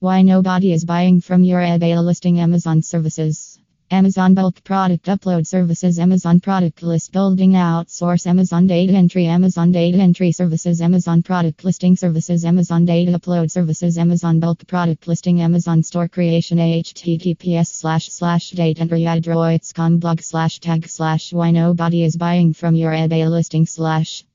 Why nobody is buying from your eBay listing Amazon services. Amazon bulk product upload services, Amazon product list building outsource, Amazon data entry, Amazon data entry services, Amazon product listing services, Amazon data upload services, Amazon bulk product listing, Amazon store creation, https slash slash date entry adroits.com blog slash tag slash why nobody is buying from your eBay listing slash